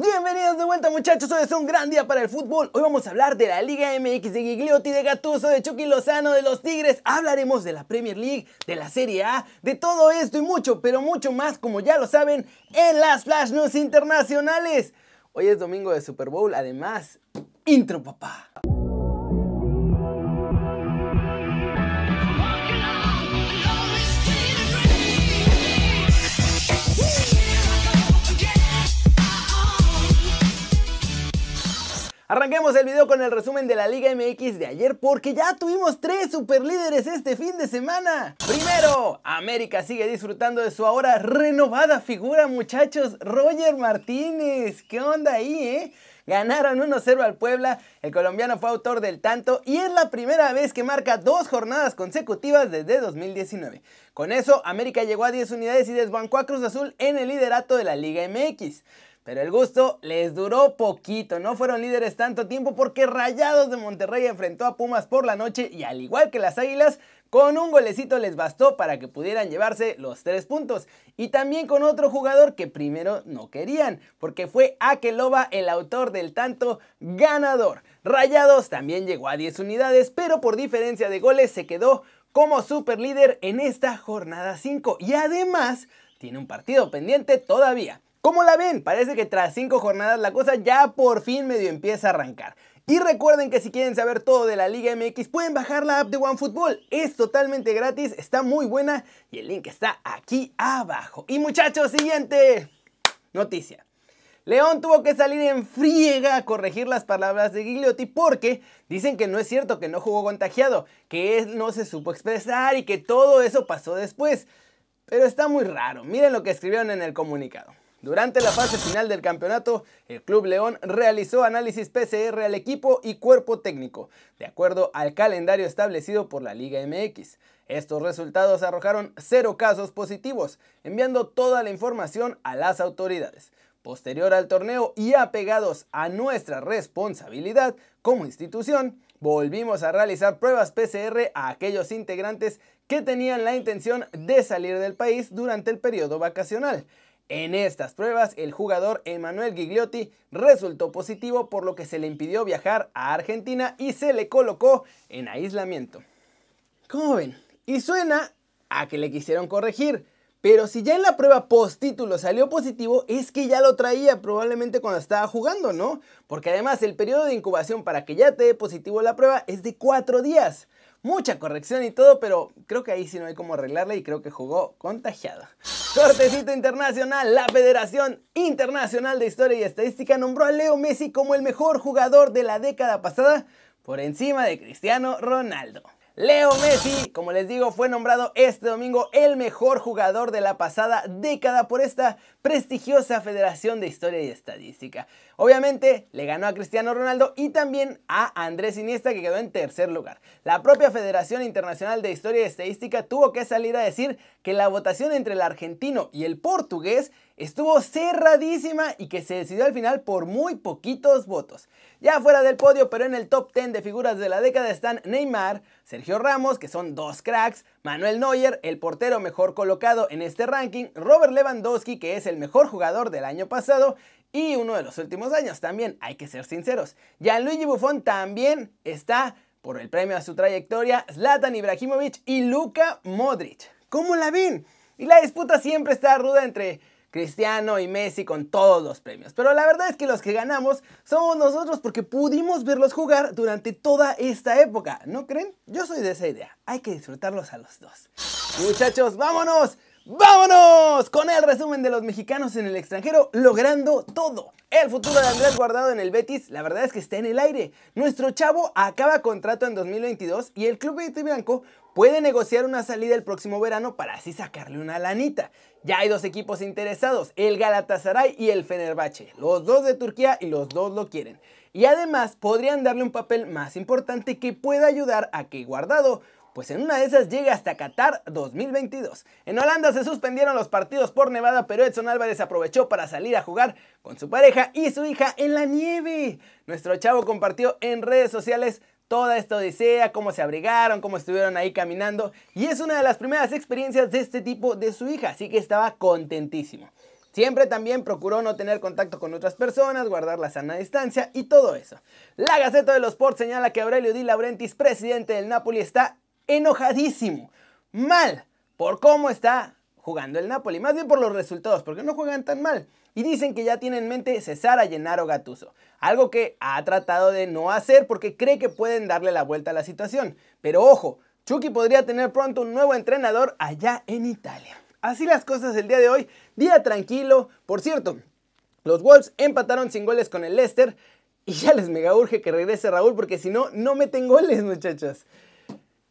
Bienvenidos de vuelta muchachos, hoy es un gran día para el fútbol. Hoy vamos a hablar de la Liga MX, de Gigliotti, de Gatuso, de Chucky Lozano, de los Tigres. Hablaremos de la Premier League, de la Serie A, de todo esto y mucho, pero mucho más, como ya lo saben, en las Flash News Internacionales. Hoy es domingo de Super Bowl, además, intro papá. Arranquemos el video con el resumen de la Liga MX de ayer porque ya tuvimos tres superlíderes este fin de semana. Primero, América sigue disfrutando de su ahora renovada figura, muchachos, Roger Martínez. ¿Qué onda ahí, eh? Ganaron 1-0 al Puebla, el colombiano fue autor del tanto y es la primera vez que marca dos jornadas consecutivas desde 2019. Con eso, América llegó a 10 unidades y desbancó a Cruz Azul en el liderato de la Liga MX. Pero el gusto les duró poquito, no fueron líderes tanto tiempo porque Rayados de Monterrey enfrentó a Pumas por la noche y al igual que las Águilas, con un golecito les bastó para que pudieran llevarse los tres puntos. Y también con otro jugador que primero no querían, porque fue Akeloba el autor del tanto ganador. Rayados también llegó a 10 unidades, pero por diferencia de goles se quedó como super líder en esta jornada 5. Y además tiene un partido pendiente todavía. ¿Cómo la ven? Parece que tras 5 jornadas la cosa ya por fin medio empieza a arrancar. Y recuerden que si quieren saber todo de la Liga MX pueden bajar la app de OneFootball. Es totalmente gratis, está muy buena y el link está aquí abajo. Y muchachos, siguiente noticia. León tuvo que salir en friega a corregir las palabras de Gigliotti porque dicen que no es cierto que no jugó contagiado, que él no se supo expresar y que todo eso pasó después. Pero está muy raro, miren lo que escribieron en el comunicado. Durante la fase final del campeonato, el Club León realizó análisis PCR al equipo y cuerpo técnico, de acuerdo al calendario establecido por la Liga MX. Estos resultados arrojaron cero casos positivos, enviando toda la información a las autoridades. Posterior al torneo y apegados a nuestra responsabilidad como institución, volvimos a realizar pruebas PCR a aquellos integrantes que tenían la intención de salir del país durante el periodo vacacional. En estas pruebas, el jugador Emanuel Gigliotti resultó positivo por lo que se le impidió viajar a Argentina y se le colocó en aislamiento. ¿Cómo ven? Y suena a que le quisieron corregir. Pero si ya en la prueba post título salió positivo, es que ya lo traía probablemente cuando estaba jugando, ¿no? Porque además el periodo de incubación para que ya te dé positivo la prueba es de 4 días mucha corrección y todo, pero creo que ahí sí no hay cómo arreglarla y creo que jugó contagiado. Cortecito internacional, la Federación Internacional de Historia y Estadística nombró a Leo Messi como el mejor jugador de la década pasada por encima de Cristiano Ronaldo. Leo Messi, como les digo, fue nombrado este domingo el mejor jugador de la pasada década por esta prestigiosa Federación de Historia y Estadística. Obviamente le ganó a Cristiano Ronaldo y también a Andrés Iniesta que quedó en tercer lugar. La propia Federación Internacional de Historia y Estadística tuvo que salir a decir que la votación entre el argentino y el portugués estuvo cerradísima y que se decidió al final por muy poquitos votos. Ya fuera del podio, pero en el top 10 de figuras de la década están Neymar, Sergio Ramos, que son dos cracks, Manuel Neuer, el portero mejor colocado en este ranking, Robert Lewandowski, que es el mejor jugador del año pasado, y uno de los últimos años también, hay que ser sinceros. Gianluigi Buffon también está por el premio a su trayectoria, Zlatan Ibrahimovic y Luka Modric. ¿Cómo la ven? Y la disputa siempre está ruda entre Cristiano y Messi con todos los premios. Pero la verdad es que los que ganamos somos nosotros porque pudimos verlos jugar durante toda esta época. ¿No creen? Yo soy de esa idea. Hay que disfrutarlos a los dos. muchachos, vámonos. ¡Vámonos! Con el resumen de los mexicanos en el extranjero logrando todo. El futuro de Andrés Guardado en el Betis, la verdad es que está en el aire. Nuestro chavo acaba contrato en 2022 y el club Blanco puede negociar una salida el próximo verano para así sacarle una lanita. Ya hay dos equipos interesados, el Galatasaray y el Fenerbahce, los dos de Turquía y los dos lo quieren. Y además podrían darle un papel más importante que pueda ayudar a que Guardado pues en una de esas llega hasta Qatar 2022. En Holanda se suspendieron los partidos por Nevada, pero Edson Álvarez aprovechó para salir a jugar con su pareja y su hija en la nieve. Nuestro chavo compartió en redes sociales toda esta odisea, cómo se abrigaron, cómo estuvieron ahí caminando. Y es una de las primeras experiencias de este tipo de su hija, así que estaba contentísimo. Siempre también procuró no tener contacto con otras personas, guardar la sana distancia y todo eso. La Gaceta de los Sports señala que Aurelio Di Laurentiis, presidente del Napoli, está enojadísimo, mal, por cómo está jugando el Napoli, más bien por los resultados, porque no juegan tan mal. Y dicen que ya tiene en mente cesar a Gennaro Gattuso, algo que ha tratado de no hacer porque cree que pueden darle la vuelta a la situación. Pero ojo, Chucky podría tener pronto un nuevo entrenador allá en Italia. Así las cosas el día de hoy, día tranquilo. Por cierto, los Wolves empataron sin goles con el Leicester y ya les mega urge que regrese Raúl porque si no, no meten goles muchachos.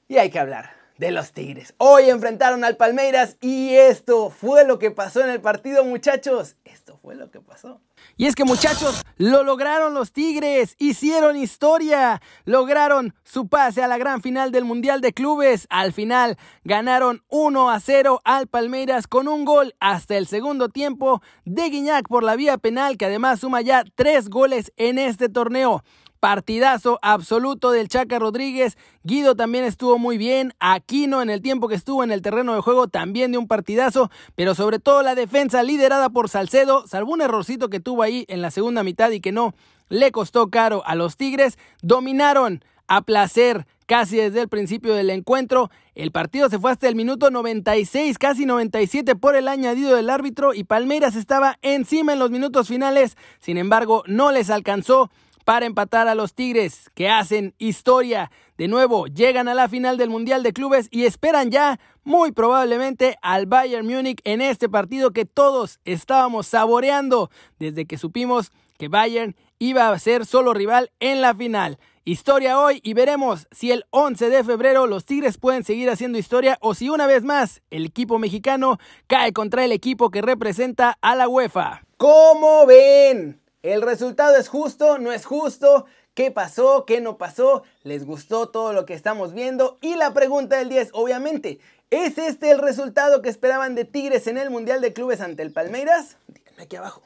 Y hay que hablar de los Tigres. Hoy enfrentaron al Palmeiras y esto fue lo que pasó en el partido, muchachos. Esto fue lo que pasó. Y es que muchachos, lo lograron los Tigres, hicieron historia, lograron su pase a la gran final del Mundial de Clubes. Al final ganaron 1 a 0 al Palmeiras con un gol hasta el segundo tiempo de Guiñac por la vía penal que además suma ya tres goles en este torneo. Partidazo absoluto del Chaca Rodríguez. Guido también estuvo muy bien. Aquino en el tiempo que estuvo en el terreno de juego también de un partidazo. Pero sobre todo la defensa liderada por Salcedo. Salvo un errorcito que tuvo ahí en la segunda mitad y que no le costó caro a los Tigres. Dominaron a placer casi desde el principio del encuentro. El partido se fue hasta el minuto 96, casi 97 por el añadido del árbitro y Palmeiras estaba encima en los minutos finales. Sin embargo, no les alcanzó para empatar a los Tigres, que hacen historia. De nuevo, llegan a la final del Mundial de Clubes y esperan ya, muy probablemente, al Bayern Múnich en este partido que todos estábamos saboreando desde que supimos que Bayern iba a ser solo rival en la final. Historia hoy y veremos si el 11 de febrero los Tigres pueden seguir haciendo historia o si una vez más el equipo mexicano cae contra el equipo que representa a la UEFA. ¿Cómo ven? ¿El resultado es justo? ¿No es justo? ¿Qué pasó? ¿Qué no pasó? ¿Les gustó todo lo que estamos viendo? Y la pregunta del día es, obviamente, ¿es este el resultado que esperaban de Tigres en el Mundial de Clubes ante el Palmeiras? Díganme aquí abajo.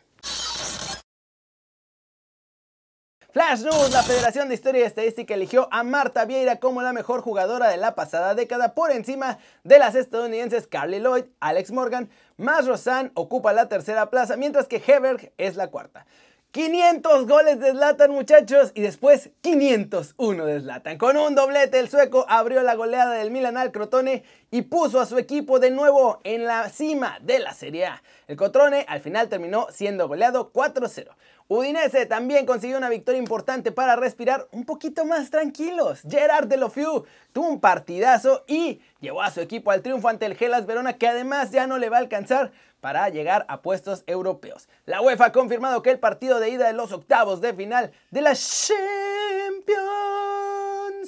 Flash News, la Federación de Historia y Estadística eligió a Marta Vieira como la mejor jugadora de la pasada década por encima de las estadounidenses Carly Lloyd, Alex Morgan, más Rosanne ocupa la tercera plaza, mientras que Heberg es la cuarta. 500 goles de Zlatan muchachos y después 501 de Zlatan. Con un doblete el sueco abrió la goleada del Milan al Crotone y puso a su equipo de nuevo en la cima de la Serie A. El Crotone al final terminó siendo goleado 4-0. Udinese también consiguió una victoria importante para respirar un poquito más tranquilos. Gerard Delofieu tuvo un partidazo y llevó a su equipo al triunfo ante el Gelas Verona que además ya no le va a alcanzar para llegar a puestos europeos. La UEFA ha confirmado que el partido de ida de los octavos de final de la Champions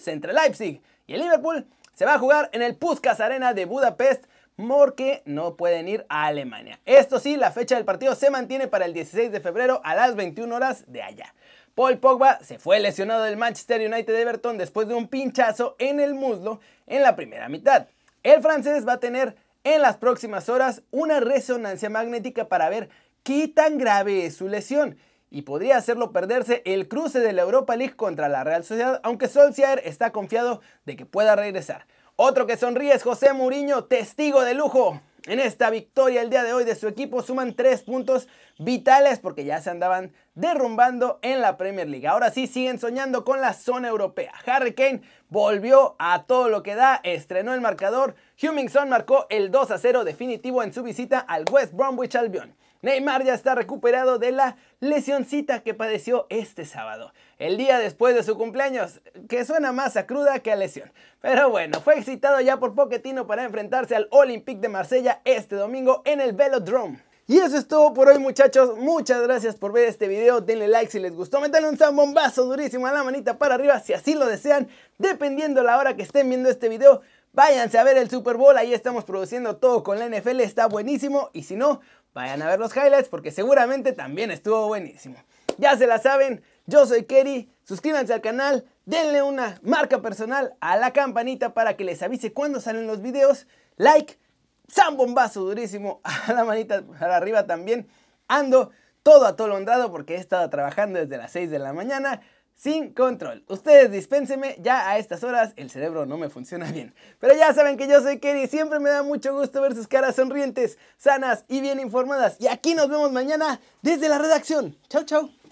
entre Leipzig y el Liverpool se va a jugar en el Puskas Arena de Budapest porque no pueden ir a Alemania. Esto sí, la fecha del partido se mantiene para el 16 de febrero a las 21 horas de allá. Paul Pogba se fue lesionado del Manchester United de Everton después de un pinchazo en el muslo en la primera mitad. El francés va a tener en las próximas horas una resonancia magnética para ver qué tan grave es su lesión y podría hacerlo perderse el cruce de la Europa League contra la Real Sociedad, aunque Solskjaer está confiado de que pueda regresar. Otro que sonríe es José Mourinho, testigo de lujo. En esta victoria el día de hoy de su equipo suman tres puntos vitales porque ya se andaban derrumbando en la Premier League. Ahora sí siguen soñando con la zona europea. Harry Kane volvió a todo lo que da, estrenó el marcador. Hummingson marcó el 2 a 0 definitivo en su visita al West Bromwich Albion. Neymar ya está recuperado de la lesioncita que padeció este sábado, el día después de su cumpleaños, que suena más a cruda que a lesión. Pero bueno, fue excitado ya por Poquetino para enfrentarse al Olympique de Marsella este domingo en el Velodrome. Y eso es todo por hoy muchachos, muchas gracias por ver este video, denle like si les gustó, metanle un zambombazo durísimo a la manita para arriba si así lo desean, dependiendo la hora que estén viendo este video, váyanse a ver el Super Bowl, ahí estamos produciendo todo con la NFL, está buenísimo, y si no, vayan a ver los highlights porque seguramente también estuvo buenísimo. Ya se la saben, yo soy Kerry, suscríbanse al canal, denle una marca personal a la campanita para que les avise cuando salen los videos, like, zambombazo durísimo a la manita para arriba también, ando todo atolondrado porque he estado trabajando desde las 6 de la mañana, sin control. Ustedes dispénseme, ya a estas horas el cerebro no me funciona bien. Pero ya saben que yo soy Kerry, siempre me da mucho gusto ver sus caras sonrientes, sanas y bien informadas. Y aquí nos vemos mañana desde la redacción. Chau, chau.